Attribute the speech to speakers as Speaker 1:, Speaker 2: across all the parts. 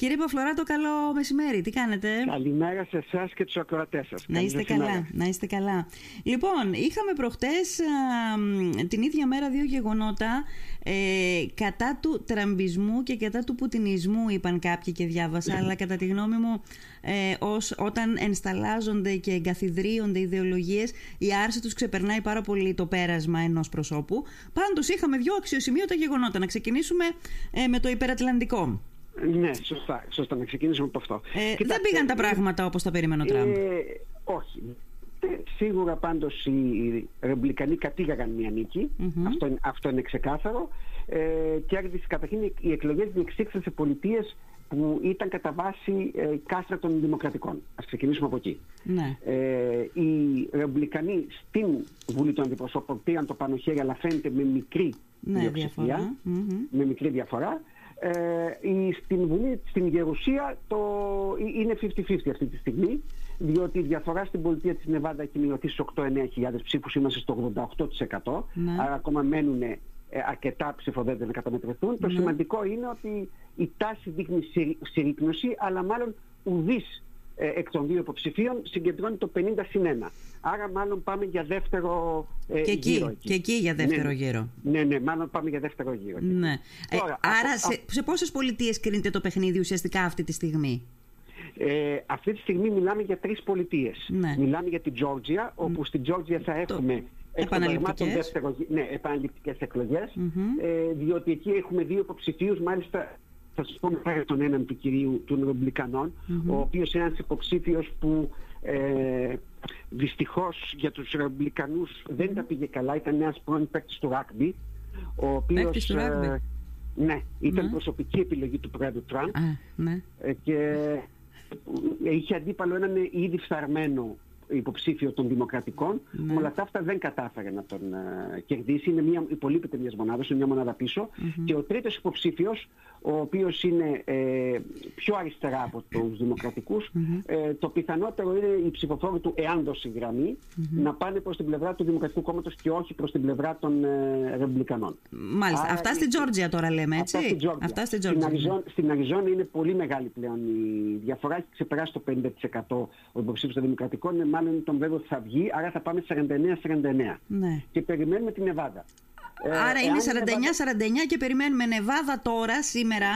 Speaker 1: Κύριε Παφλωράτο, καλό μεσημέρι. Τι κάνετε;
Speaker 2: Καλημέρα σε εσάς και τους ακροατές σας.
Speaker 1: Να είστε καλά. Να είστε καλά. Λοιπόν, είχαμε προχτές την ίδια μέρα δύο γεγονότα ε, κατά του τραμπισμού και κατά του πουτινισμού, είπαν κάποιοι και διάβασα, αλλά κατά τη γνώμη μου, ε, ως, όταν ενσταλάζονται και εγκαθιδρύονται ιδεολογίες, η άρση τους ξεπερνάει πάρα πολύ το πέρασμα ενός προσώπου. Πάντως, είχαμε δύο αξιοσημείωτα γεγονότα. Να ξεκινήσουμε ε, με το υπερατλαντικό.
Speaker 2: Ναι, σωστά, σωστά. Να ξεκινήσουμε από αυτό.
Speaker 1: Ε, δεν πήγαν τα πράγματα όπως τα περίμενε ο Τραμπ. Ε,
Speaker 2: όχι. Ε, σίγουρα πάντως οι ρεμπλικανοί κατήγαγαν μια νικη αυτό, αυτό είναι ξεκάθαρο. Ε, και καταρχήν οι εκλογές διεξήχθησαν σε πολιτείες που ήταν κατά βάση ε, κάστρα των δημοκρατικών. Ας ξεκινήσουμε από εκεί.
Speaker 1: Ναι.
Speaker 2: Ε, οι ρεμπλικανοί στην Βουλή των Αντιπροσώπων πήραν το πάνω χέρι αλλά φαίνεται με μικρή
Speaker 1: ναι, διαφορά.
Speaker 2: με μικρή διαφορά. Ε, στην Βουλή, στην Γερουσία το, ε, είναι 50-50 αυτή τη στιγμή διότι η διαφορά στην πολιτεία της Νεβάδα έχει μειωθεί στους 8-9 χιλιάδες ψήφους, είμαστε στο 88% ναι. άρα ακόμα μένουν ε, αρκετά ψηφοδέλτια να καταμετρηθούν. Το ναι. σημαντικό είναι ότι η τάση δείχνει συρρήκνωση αλλά μάλλον ουδής ε, εκ των δύο υποψηφίων συγκεντρώνει το 50 συν 1. Άρα μάλλον πάμε για δεύτερο ε,
Speaker 1: και εκεί,
Speaker 2: γύρο. Εκεί.
Speaker 1: Και εκεί για δεύτερο
Speaker 2: ναι,
Speaker 1: γύρο.
Speaker 2: Ναι, ναι, μάλλον πάμε για δεύτερο γύρο.
Speaker 1: Ναι. Ε, άρα σε, σε πόσες πολιτείες κρίνεται το παιχνίδι ουσιαστικά αυτή τη στιγμή;
Speaker 2: Ε, αυτή τη στιγμή μιλάμε για τρεις πολιτείες.
Speaker 1: Ναι.
Speaker 2: Μιλάμε για την Τζόρτζια, όπου στην Τζόρτζια θα έχουμε
Speaker 1: επαναληπτικές,
Speaker 2: δεύτερο, ναι, επαναληπτικές ε, διότι εκεί έχουμε δύο υποψηφίους, μάλιστα θα σας πω μετά για τον έναν του κυρίου των ρεμπλικανων ο οποίος είναι ένας υποψήφιος που ε, δυστυχώς για τους ρεμπλικανούς δεν τα πήγε καλά, ήταν ένας πρώην παίκτης του ράκμπι, ο οποίος...
Speaker 1: Ε,
Speaker 2: ναι, ήταν ναι. προσωπική επιλογή του πρόεδρου Τραμπ
Speaker 1: ναι.
Speaker 2: Ε, και είχε αντίπαλο έναν ήδη φθαρμένο υποψήφιο των Δημοκρατικών. Ναι. Όλα αυτά δεν κατάφερε να τον uh, κερδίσει. Είναι μια, υπολείπεται μιας μονάδας, είναι μια μονάδα Και ο τρίτος υποψήφιος, ο οποίος είναι ε, πιο αριστερά από τους δημοκρατικους ε, το πιθανότερο είναι οι ψηφοφόροι του, εάν δώσει γραμμή, να πάνε προς την πλευρά του Δημοκρατικού Κόμματος και όχι προς την πλευρά των ε, Ρεμπλικανών.
Speaker 1: Μάλιστα. Άρα, αυτά στην Τζόρτζια τώρα λέμε, έτσι;
Speaker 2: Αυτά στην Τζόρτζια. Αυτά στην, Στην, Αριζόν, στην Αριζόνη είναι πολύ μεγάλη πλέον η διαφορά. Έχει ξεπεράσει το 50% ο υποψήφιος των Δημοκρατικών. Είναι μάλλον τον βέβαιο ότι θα βγει, άρα θα πάμε 49-49.
Speaker 1: Ναι.
Speaker 2: Και περιμένουμε την Εβάδα.
Speaker 1: Ε, Άρα είναι 49-49 και περιμένουμε Νεβάδα τώρα, σήμερα.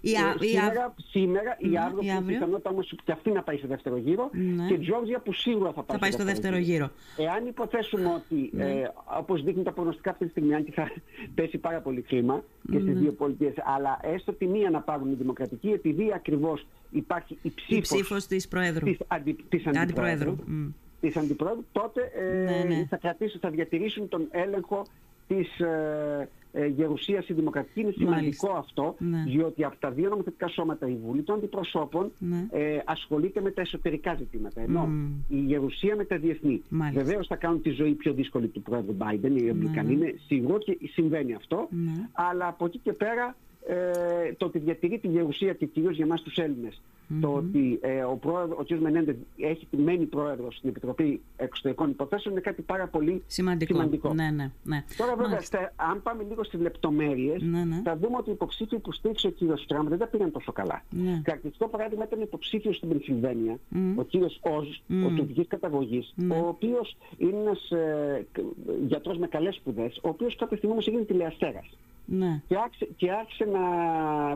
Speaker 2: Η, ε, η, σήμερα, σήμερα η ναι, αύριο, που πιθανότητα όμως και αυτή να πάει στο δεύτερο γύρο
Speaker 1: ναι.
Speaker 2: και η Τζόρτζια που σίγουρα θα πάει,
Speaker 1: θα πάει στο δεύτερο γύρο.
Speaker 2: Εάν υποθέσουμε ότι, ναι. ε, όπως δείχνουν τα προγνωστικά αυτή τη στιγμή, αν και θα πέσει πάρα πολύ χρήμα και στις ναι. δύο πολιτείες, αλλά έστω τη μία να πάρουν οι δημοκρατικοί, επειδή ακριβώς υπάρχει η ψήφος,
Speaker 1: η ψήφος της, Προέδρου.
Speaker 2: της, αντι, της Αντιπροέδρου, της αντιπροέδρου τότε ε, θα, κρατήσουν, θα διατηρήσουν τον έλεγχο της ε, ε, γερουσίας η δημοκρατική. Είναι σημαντικό αυτό,
Speaker 1: ναι.
Speaker 2: διότι από τα δύο νομοθετικά σώματα η Βουλή των Αντιπροσώπων
Speaker 1: ναι.
Speaker 2: ε, ασχολείται με τα εσωτερικά ζητήματα, ενώ η γερουσία με τα διεθνή.
Speaker 1: Μάλιστα.
Speaker 2: Βεβαίως θα κάνουν τη ζωή πιο δύσκολη του πρόεδρου Biden, οι Ρεπλικανοί
Speaker 1: ναι.
Speaker 2: είναι σίγουρο και συμβαίνει αυτό,
Speaker 1: ναι.
Speaker 2: αλλά από εκεί και πέρα ε, το ότι διατηρεί τη γερουσία και κυρίως για εμάς τους Έλληνες το ότι ε, ο, πρόεδρο, ο κ. Μενέντες έχει μένει πρόεδρος στην Επιτροπή Εξωτερικών Υποθέσεων είναι κάτι πάρα πολύ
Speaker 1: σημαντικό.
Speaker 2: σημαντικό.
Speaker 1: Ναι, ναι, ναι.
Speaker 2: Τώρα βέβαια, αν πάμε λίγο στις λεπτομέρειες,
Speaker 1: ναι, ναι.
Speaker 2: θα δούμε ότι οι υποψήφοι που στήριξε ο κ. Τραμπ δεν τα πήγαν τόσο καλά.
Speaker 1: Ναι.
Speaker 2: Χαρακτηριστικό παράδειγμα ήταν υποψήφιος στην Πενσιλβένια, ο κ. Οζ, ο τουρκικής καταγωγής,
Speaker 1: Ναι.
Speaker 2: ο οποίος είναι ένας ε, γιατρός με καλές σπουδές, ο οποίος κάποια στιγμή όμως έγινε τηλεαστέρας.
Speaker 1: Ναι.
Speaker 2: Και άρχισε, και άρχισε να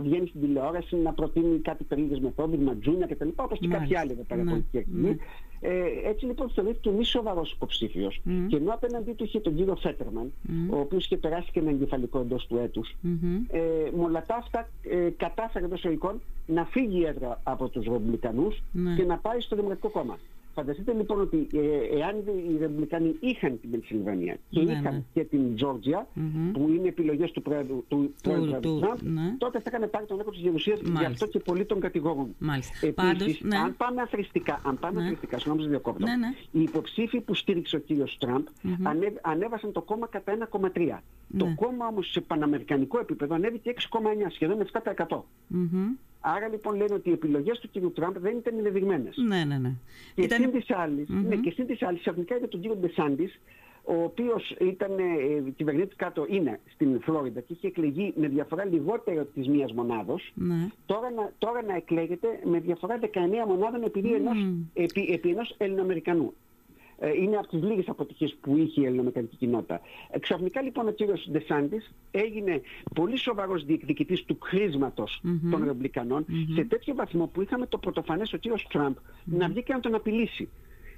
Speaker 2: βγαίνει στην τηλεόραση, να προτείνει κάτι περίεργες μεθόδους, ματζούνια κτλ. Όπως και
Speaker 1: Μάλιστα.
Speaker 2: κάποιοι άλλοι εδώ πέρα
Speaker 1: Ναι.
Speaker 2: πολιτικοί ακτιβοί.
Speaker 1: Ναι.
Speaker 2: Ε, έτσι λοιπόν θεωρήθηκε μη σοβαρός υποψήφιος.
Speaker 1: Μμμ.
Speaker 2: Και ενώ απέναντί του είχε τον κύριο Φέτερμαν,
Speaker 1: Μμμ.
Speaker 2: ο οποίος είχε περάσει και ένα εγκεφαλικό εντός του έτους,
Speaker 1: Μμμ.
Speaker 2: ε, με όλα τα αυτά ε, κατάφερε εντός εικόν να φύγει η έδρα από τους Ρεμπλικανούς
Speaker 1: Ναι.
Speaker 2: και να πάει στο Δημοκρατικό Κόμμα. Φανταστείτε λοιπόν ότι ε, εάν οι Ρεμπλικανοί είχαν την Πενσιλβανία και
Speaker 1: Ναι,
Speaker 2: είχαν
Speaker 1: ναι.
Speaker 2: και την Τζόρτζια,
Speaker 1: Μμμ.
Speaker 2: που είναι επιλογές του πρόεδρου του, πρόεδρου
Speaker 1: του-
Speaker 2: Τραμπ,
Speaker 1: ναι.
Speaker 2: τότε θα έκανε πάρει τον έργο της Γερουσίας, γι'
Speaker 1: Μάλιστα.
Speaker 2: αυτό και πολλοί τον κατηγορούν.
Speaker 1: Μάλιστα.
Speaker 2: Επίσης,
Speaker 1: Πάντως, ναι.
Speaker 2: αν πάμε αθρηστικά, αν πάμε
Speaker 1: Ναι.
Speaker 2: αθρηστικά, συγγνώμη σας διακόπτω,
Speaker 1: Ναι, ναι.
Speaker 2: οι υποψήφοι που στήριξε ο κύριος Τραμπ ανέβ- ανέβασαν το κόμμα κατά 1,3. Το
Speaker 1: Ναι.
Speaker 2: κόμμα όμως σε παναμερικανικό επίπεδο ανέβηκε 6,9, σχεδόν 7%.
Speaker 1: Μμμ.
Speaker 2: Άρα λοιπόν λένε ότι οι επιλογές του κύριου Τραμπ δεν ήταν ενδεδειγμένες.
Speaker 1: Ναι, ναι, ναι.
Speaker 2: Και
Speaker 1: Ήταν-
Speaker 2: συν της άλλης, ναι, και συν της άλλης, ξαφνικά για τον κύριο Ντεσάντης, ο οποίος ήταν ε, κυβερνήτης κάτω, είναι στην Φλόριντα και είχε εκλεγεί με διαφορά λιγότερο της μίας μονάδος,
Speaker 1: Ναι.
Speaker 2: τώρα, να, τώρα να εκλέγεται με διαφορά 19 μονάδων επειδή
Speaker 1: Μμμ.
Speaker 2: ενός, επί, επί ενός Ελληνοαμερικανού. Ε, είναι από τις λίγες αποτυχίες που είχε η ελληνοαμερικανική κοινότητα. Ε, ξαφνικά λοιπόν ο κύριος Ντεσάντης έγινε πολύ σοβαρός διεκδικητής του χρήσματος
Speaker 1: Μμμ.
Speaker 2: των ρεμπλικανων σε τέτοιο βαθμό που είχαμε το πρωτοφανές ο κύριος Τραμπ να βγει και να τον απειλήσει.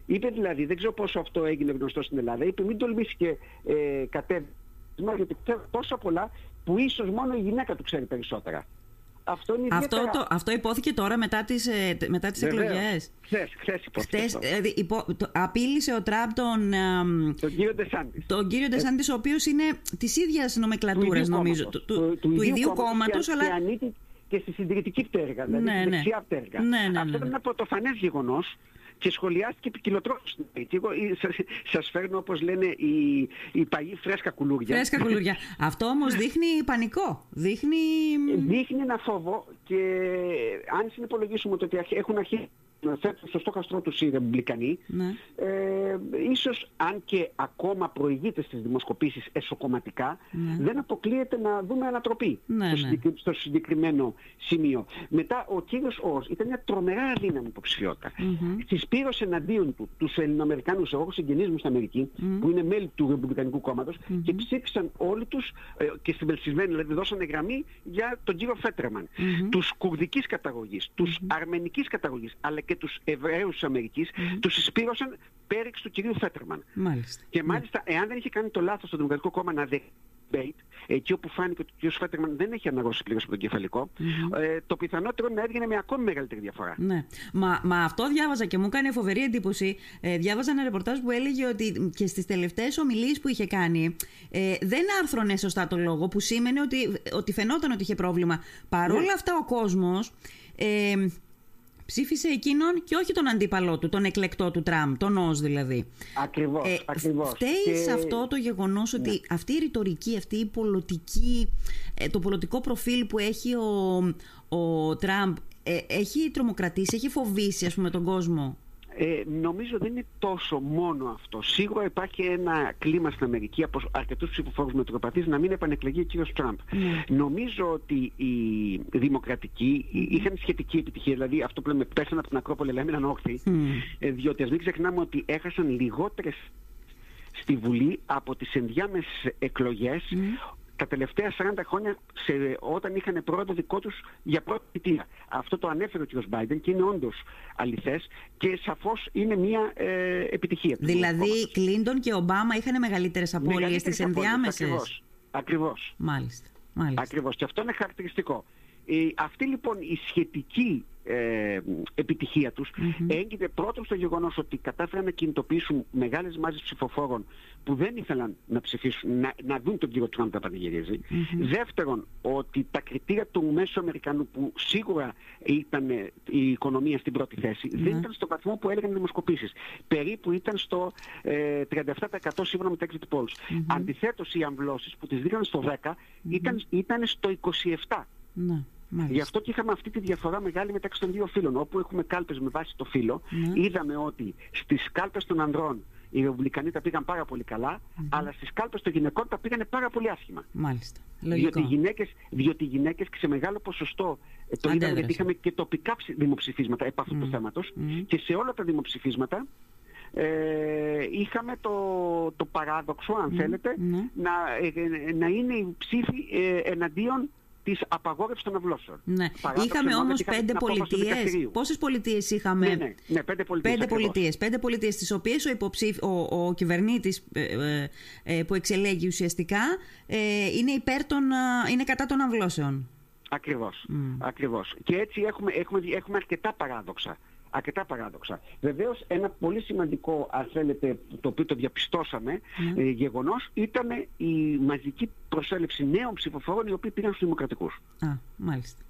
Speaker 2: Είπε δηλαδή, δεν ξέρω πόσο αυτό έγινε γνωστό στην Ελλάδα, είπε μην τολμήσει και ε, κατέβημα γιατί ξέρω τόσα πολλά που ίσως μόνο η γυναίκα του ξέρει περισσότερα. Αυτό είναι
Speaker 1: Αυτό,
Speaker 2: ιδιαίτερα...
Speaker 1: το, αυτό υπόθηκε τώρα μετά τις, ε, τε- μετά τις
Speaker 2: Βεβαίως.
Speaker 1: εκλογές.
Speaker 2: Χθες, χθες υπόθηκε
Speaker 1: Χτες,
Speaker 2: αυτό.
Speaker 1: δηλαδή, υπό, το, απείλησε ο Τραμπ τον, εμ,
Speaker 2: Τον κύριο Ντεσάντης.
Speaker 1: τον κύριο Ντεσάντης, ο οποίος είναι της ίδιας νομεκλατούρας νομίζω.
Speaker 2: κόμματος.
Speaker 1: Του, του, του ιδίου κόμματος,
Speaker 2: και,
Speaker 1: αλλά
Speaker 2: και ανήκει και στη συντηρητική πτέρυγα, δηλαδή
Speaker 1: Ναι,
Speaker 2: στη
Speaker 1: ναι.
Speaker 2: δεξιά πτέρυγα.
Speaker 1: Ναι, ναι, ναι,
Speaker 2: Αυτό
Speaker 1: ναι.
Speaker 2: ήταν ένα πρωτοφανές γεγονός και σχολιάστηκε επικοινωτρόπως στην Αμερική. Εγώ ε, σας, σας φέρνω όπως λένε οι, οι παγιοί φρέσκα κουλούρια.
Speaker 1: φρέσκα κουλουριά. Αυτό όμως δείχνει πανικό. Δείχνει...
Speaker 2: Δείχνει ένα φόβο και αν συνυπολογίσουμε το ότι αρχ- έχουν αρχίσει να θέτουν στο στόχαστρό τους οι ρεμπλικανοί,
Speaker 1: Ναι.
Speaker 2: ε, ίσως αν και ακόμα προηγείται στις δημοσκοπήσεις εσωκομματικά,
Speaker 1: Ναι.
Speaker 2: δεν αποκλείεται να δούμε ανατροπή
Speaker 1: Ναι,
Speaker 2: στο,
Speaker 1: ναι.
Speaker 2: συγκεκρι- στο συγκεκριμένο σημείο. Μετά ο κύριος Ors ήταν μια τρομερά αδύναμη υποψηφιότητα.
Speaker 1: Μμμ.
Speaker 2: Συσπήρωσε εναντίον του τους Ελληνοαμερικάνους, εγώ έχω συγγενείς μου στην Αμερική,
Speaker 1: Μμ.
Speaker 2: που είναι μέλη του Ρεπουμπλικανικού κόμματος και ψήφισαν όλοι τους ε, και στην Πελσισμένη, δηλαδή δώσανε γραμμή για τον κύριο Φέτρεμαν.
Speaker 1: Μμμ.
Speaker 2: Τους κουρδικής καταγωγής, τους αρμενικής καταγωγής, αλλά και τους Εβραίους της Αμερικής, τους συσπήρωσαν πέριξ του κυρίου Φέτρεμαν.
Speaker 1: Μάλιστα.
Speaker 2: Και μάλιστα, εάν δεν είχε κάνει το λάθος το Δημοκρατικό Κόμμα να debate, εκεί όπου φάνηκε ότι ο κ. Φέτερμαν δεν έχει αναγώσει πλήρως από τον κεφαλικό, ε, το πιθανότερο να έβγαινε με ακόμη μεγαλύτερη διαφορά.
Speaker 1: Ναι. Μα, μα αυτό διάβαζα και μου έκανε φοβερή εντύπωση. Ε, διάβαζα ένα ρεπορτάζ που έλεγε ότι και στις τελευταίες ομιλίες που είχε κάνει ε, δεν άρθρωνε σωστά το λόγο, που σήμαινε ότι, ότι φαινόταν ότι είχε πρόβλημα. Παρόλα
Speaker 2: Ναι.
Speaker 1: αυτά, ο κόσμος ε, ψήφισε εκείνον και όχι τον αντίπαλό του, τον εκλεκτό του Τραμπ, τον Ως δηλαδή.
Speaker 2: Ακριβώς,
Speaker 1: Ε,
Speaker 2: ακριβώς.
Speaker 1: Φταίει
Speaker 2: Και- Ναι.
Speaker 1: σε αυτό το γεγονός ότι αυτή η ρητορική, αυτή η πολιτική, ε, το πολιτικό προφίλ που έχει ο, ο Τραμπ ε, έχει τρομοκρατήσει, έχει φοβήσει ας πούμε τον κόσμο.
Speaker 2: Ε, νομίζω δεν είναι τόσο μόνο αυτό. Σίγουρα υπάρχει ένα κλίμα στην Αμερική από αρκετούς ψηφοφόρους μετροπαθείς να μην επανεκλεγεί ο κύριος Τραμπ. Νομίζω ότι οι δημοκρατικοί είχαν σχετική επιτυχία. Δηλαδή αυτό που λέμε πέσανε από την Ακρόπολη αλλά έμειναν όρθιοι. Ε, διότι ας μην ξεχνάμε ότι έχασαν λιγότερες στη Βουλή από τις ενδιάμεσες εκλογές τα τελευταία 40 χρόνια σε, όταν είχαν πρόεδρο δικό τους για πρώτη θητεία. Αυτό το ανέφερε ο κ. Μπάιντεν και είναι όντως αληθές και σαφώς είναι μια ε, επιτυχία. του
Speaker 1: Δηλαδή
Speaker 2: κόμματος.
Speaker 1: Κλίντον και Ομπάμα είχαν μεγαλύτερες απώλειες
Speaker 2: Μεγαλύτερες
Speaker 1: στις
Speaker 2: απώλειες,
Speaker 1: ενδιάμεσες.
Speaker 2: Ακριβώς. Ακριβώς.
Speaker 1: Μάλιστα. Μάλιστα.
Speaker 2: Ακριβώς. Και αυτό είναι χαρακτηριστικό. Ε, αυτή λοιπόν η σχετική ε, επιτυχία τους έγκυται πρώτον στο γεγονός ότι κατάφεραν να κινητοποιήσουν μεγάλες μάζες ψηφοφόρων που δεν ήθελαν να ψηφίσουν, να, να δουν τον κύριο Τραμπ να πανηγυριζει Δεύτερον, ότι τα κριτήρια του μέσου Αμερικανού που σίγουρα ήταν ε, η οικονομία στην πρώτη θέση δεν ήταν στο βαθμό που έλεγαν οι δημοσκοπήσεις. Περίπου ήταν στο ε, 37% σύμφωνα με τα exit polls. Αντιθέτως οι αμβλώσεις που τις δείχναν στο 10 ήταν, ήταν στο 27%.
Speaker 1: Ναι.
Speaker 2: Γι'
Speaker 1: Μάλιστα.
Speaker 2: αυτό και είχαμε αυτή τη διαφορά μεγάλη μεταξύ των δύο φύλων. Όπου έχουμε κάλπες με βάση το φύλο,
Speaker 1: Ναι.
Speaker 2: είδαμε ότι στις κάλπες των ανδρών οι ρεπουμπλικανοί τα πήγαν πάρα πολύ καλά, αλλά στις κάλπες των γυναικών τα πήγανε πάρα πολύ άσχημα.
Speaker 1: Μάλιστα.
Speaker 2: Διότι οι,
Speaker 1: Λογικό.
Speaker 2: γυναίκες, διότι οι γυναίκες και σε μεγάλο ποσοστό ε, το είδαμε
Speaker 1: Αντέδρασαν.
Speaker 2: γιατί είχαμε και τοπικά ψη- δημοψηφίσματα επ' αυτού του θέματος και σε όλα τα δημοψηφίσματα ε, είχαμε το, το παράδοξο, αν θέλετε,
Speaker 1: ναι.
Speaker 2: να, ε, ε, να είναι η ψήφη ε, εναντίον της απαγόρευσης των αυλώσεων.
Speaker 1: Ναι.
Speaker 2: Παράδοξο
Speaker 1: Είχαμε
Speaker 2: εννοώ,
Speaker 1: όμως
Speaker 2: γιατί είχαμε
Speaker 1: πέντε
Speaker 2: την απόφαση του
Speaker 1: πολιτείες.
Speaker 2: δικαστηρίου.
Speaker 1: Πόσες πολιτείες είχαμε;
Speaker 2: Ναι, ναι, ναι, πέντε πολιτείες.
Speaker 1: Πέντε
Speaker 2: ακριβώς.
Speaker 1: πολιτείες. Πέντε πολιτείες, τις οποίες ο, υποψήφ... ο, ο κυβερνήτης ε, ε, που εξελέγει ουσιαστικά ε, είναι, υπέρ των, ε, είναι κατά των αυλώσεων.
Speaker 2: Ακριβώς, ακριβώς. Και έτσι έχουμε, έχουμε, έχουμε αρκετά παράδοξα. Αρκετά παράδοξα. Βεβαίως ένα πολύ σημαντικό, αν θέλετε, το οποίο το διαπιστώσαμε, ε, γεγονός ήταν η μαζική προσέλευση νέων ψηφοφόρων οι οποίοι πήγαν στους δημοκρατικούς.
Speaker 1: Α, μάλιστα.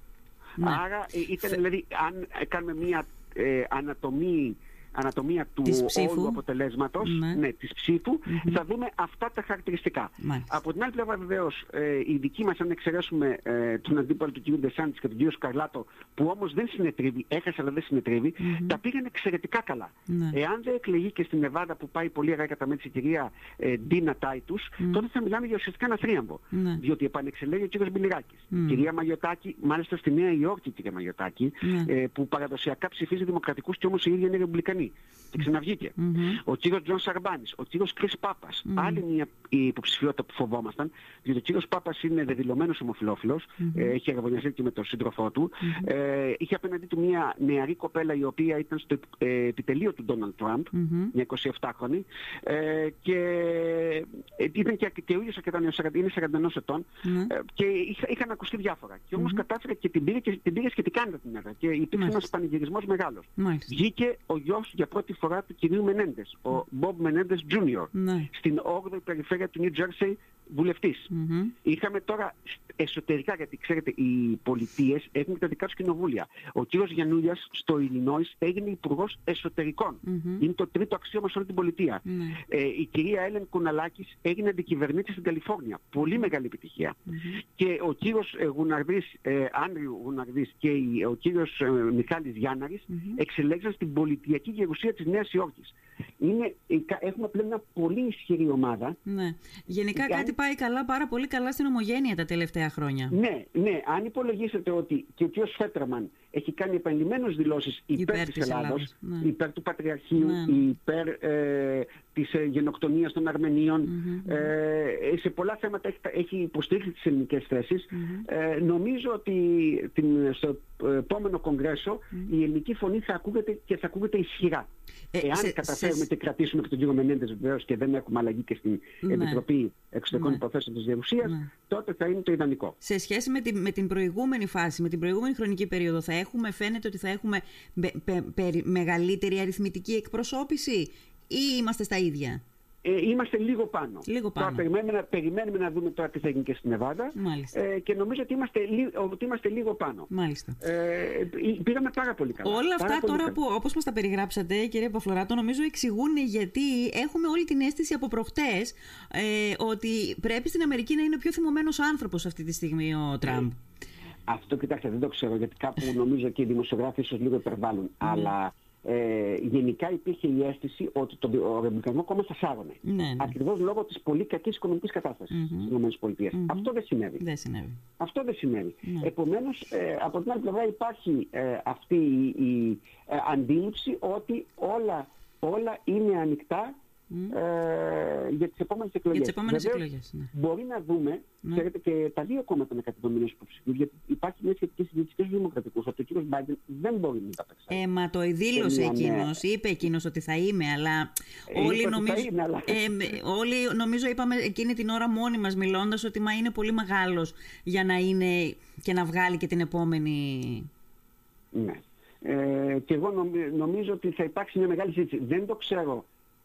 Speaker 1: Ναι.
Speaker 2: Άρα ε, ήταν δηλαδή, αν ε, κάνουμε μία ε, ανατομή ανατομία του όλου αποτελέσματος, ναι. ναι, της ψήφου, θα δούμε αυτά τα χαρακτηριστικά.
Speaker 1: Μάλιστα.
Speaker 2: Από την άλλη πλευρά, βεβαίως, ε, η δική μας, αν εξαιρέσουμε ε, τον αντίπαλο του κ. Ντεσάντης και τον κ. Σκαρλάτο, που όμως δεν συνετρίβει, έχασε αλλά δεν συνετρίβει, τα πήγαν εξαιρετικά καλά.
Speaker 1: Ναι.
Speaker 2: Εάν δεν εκλεγεί και στην Νεβάδα που πάει πολύ αργά κατά μέτρηση η κυρία ε, Ντίνα Τάιτους, τότε θα μιλάμε για ουσιαστικά ένα θρίαμβο.
Speaker 1: Ναι.
Speaker 2: Διότι επανεξελέγει ο κ. Μπιλιράκη. Η κυρία Μαγιωτάκη, μάλιστα στη Νέα Υόρκη, κυρία Μαγιωτάκη,
Speaker 1: Ναι.
Speaker 2: ε, που παραδοσιακά ψηφίζει δημοκρατικούς και όμως η ίδια είναι ρεπουμπλικανή. Και ξαναβγηκε Ο κύριος Τζον Σαρμπάνης, ο κύριος Κρις Πάπας. Άλλη μια υποψηφιότητα που φοβόμασταν, διότι ο κύριος Πάπας είναι δεδηλωμένος ομοφυλόφιλος, ε, έχει αγωνιαστεί και με τον σύντροφό του. Ε, είχε απέναντί του μια νεαρή κοπέλα η οποία ήταν στο ε, επιτελείο του Ντόναλντ Τραμπ, μια 27χρονη, ε, και ε, ήταν και, και ο ίδιος αρκετά νέο, είναι 41 ετών,
Speaker 1: Ναι.
Speaker 2: ε, και είχα, είχαν ακουστεί διάφορα. Και όμως κατάφερε και την πήρε και την πήρε σχετικά την έδρα. Και υπήρξε ένας
Speaker 1: Μάλιστα.
Speaker 2: πανηγυρισμός μεγάλος.
Speaker 1: Μάλιστα.
Speaker 2: Βγήκε ο γιος για πρώτη φορά του κυρίου Μενέντες, ο Μπομπ Μενέντες Jr.
Speaker 1: Ναι.
Speaker 2: στην 8η περιφέρεια του New Jersey βουλευτής.
Speaker 1: Μμμ.
Speaker 2: Είχαμε τώρα εσωτερικά, γιατί ξέρετε, οι πολιτείες έχουν τα δικά τους κοινοβούλια. Ο κύριος Γιαννούλιας στο Ιλινόης έγινε υπουργός εσωτερικών.
Speaker 1: Μμμ.
Speaker 2: Είναι το τρίτο αξίωμα σε όλη την πολιτεία.
Speaker 1: Ναι.
Speaker 2: Ε, η κυρία Έλεν Κουναλάκης έγινε αντικυβερνήτης στην Καλιφόρνια. Πολύ μεγάλη επιτυχία. Και ο κύριος ε, Γουναρδής, ε, Άνδριου Γουναρδής και η- ο κύριος ε, Μιχάλης Γιάνναρης εξελέξαν στην πολιτιακή γερουσία της Νέας Υόρκης. Είναι, ε, κα- έχουμε πλέον μια πολύ ισχυρή ομάδα
Speaker 1: Ναι. Γενικά
Speaker 2: Και αν-
Speaker 1: κάτι πάει καλά, πάρα πολύ καλά στην ομογένεια τα τελευταία χρόνια.
Speaker 2: Ναι, ναι. Αν υπολογίσετε ότι και ο κ. Φέτραμαν έχει κάνει επανειλημμένως δηλώσεις υπέρ,
Speaker 1: Υπέρ
Speaker 2: της
Speaker 1: της
Speaker 2: Ελλάδος,
Speaker 1: Ελλάδος, ναι.
Speaker 2: υπέρ του Πατριαρχείου,
Speaker 1: Ναι, ναι.
Speaker 2: υπέρ ε, της ε, γενοκτονίας των αρμενιων ε, σε πολλά θέματα έχει, έχει υποστήριξει τις ελληνικές θέσεις. Ε, νομίζω ότι την, στο επόμενο κογκρέσο η ελληνική φωνή θα ακούγεται και θα ακούγεται ισχυρά.
Speaker 1: Ε,
Speaker 2: Εάν
Speaker 1: σε-
Speaker 2: καταφέρουμε
Speaker 1: σε-
Speaker 2: και κρατήσουμε και τον κύριο Μενέντες βεβαίως και δεν έχουμε αλλαγή και στην
Speaker 1: Ναι.
Speaker 2: Επιτροπή Εξωτερικών
Speaker 1: Ναι.
Speaker 2: Υποθέσεων της Γερουσίας,
Speaker 1: Ναι.
Speaker 2: τότε θα είναι το ιδανικό.
Speaker 1: Σε σχέση με την, με την προηγούμενη φάση, με την προηγούμενη χρονική περίοδο, θα έχουμε, φαίνεται ότι θα έχουμε μπε- πε- περι- μεγαλύτερη αριθμητική εκπροσώπηση ή είμαστε στα ίδια;
Speaker 2: Ε, είμαστε λίγο πάνω.
Speaker 1: Λίγο πάνω.
Speaker 2: Τώρα περιμένουμε, να- περιμένουμε να δούμε τώρα τι θα γίνει και στην Εβάδα.
Speaker 1: Μάλιστα.
Speaker 2: Ε, και νομίζω ότι είμαστε, λι- ότι είμαστε λίγο πάνω.
Speaker 1: Μάλιστα.
Speaker 2: Ε, πήγαμε πάρα πολύ καλά.
Speaker 1: Όλα
Speaker 2: Πάρα
Speaker 1: αυτά
Speaker 2: πολύ
Speaker 1: τώρα
Speaker 2: καλά.
Speaker 1: που όπως μας τα περιγράψατε κύριε Παφλωράτο νομίζω εξηγούν γιατί έχουμε όλη την αίσθηση από προχτές ε, ότι πρέπει στην Αμερική να είναι ο πιο θυμωμένος άνθρωπος αυτή τη στιγμή ο Τραμπ.
Speaker 2: Αυτό κοιτάξτε, δεν το ξέρω γιατί κάπου νομίζω και οι δημοσιογράφοι ίσως λίγο υπερβάλλουν. Αλλά ε, γενικά υπήρχε η αίσθηση ότι το ο Ρεπουμπλικανικό κόμμα θα σάρωνε.
Speaker 1: Ναι, ναι.
Speaker 2: Ακριβώς λόγω της πολύ κακής οικονομικής κατάστασης στις ΗΠΑ. Αυτό δεν συνέβη.
Speaker 1: Δεν συνέβη.
Speaker 2: Αυτό δεν σημαίνει.
Speaker 1: Ναι.
Speaker 2: Επομένως, ε, από την άλλη πλευρά υπάρχει ε, αυτή η, η, ε, αντίληψη ότι όλα, όλα είναι ανοιχτά ε, για τις επόμενες εκλογές.
Speaker 1: τις επόμενες
Speaker 2: Βεβαίως,
Speaker 1: εκλογές, ναι.
Speaker 2: Μπορεί να δούμε, ξέρετε, και τα δύο κόμματα είναι κατεδομένες υποψηφίους, γιατί υπάρχει μια σχετική συζήτηση και στους δημοκρατικούς, ότι ο κύριος Μπάιντεν δεν μπορεί να τα παίξει.
Speaker 1: Ε, μα το δήλωσε
Speaker 2: Ναι, ναι.
Speaker 1: εκείνος, είπε εκείνος ότι θα είμαι, αλλά
Speaker 2: Ε,
Speaker 1: όλοι,
Speaker 2: είπε ότι
Speaker 1: νομίζω,
Speaker 2: θα είναι, αλλά-
Speaker 1: ε, με- όλοι νομίζω είπαμε εκείνη την ώρα μόνοι μας μιλώντας ότι μα είναι πολύ μεγάλος για να είναι και να βγάλει και την επόμενη...
Speaker 2: Ναι. Ε, και εγώ νομι- νομίζω ότι θα υπάρξει μια μεγάλη συζήτηση. Δεν το ξέρω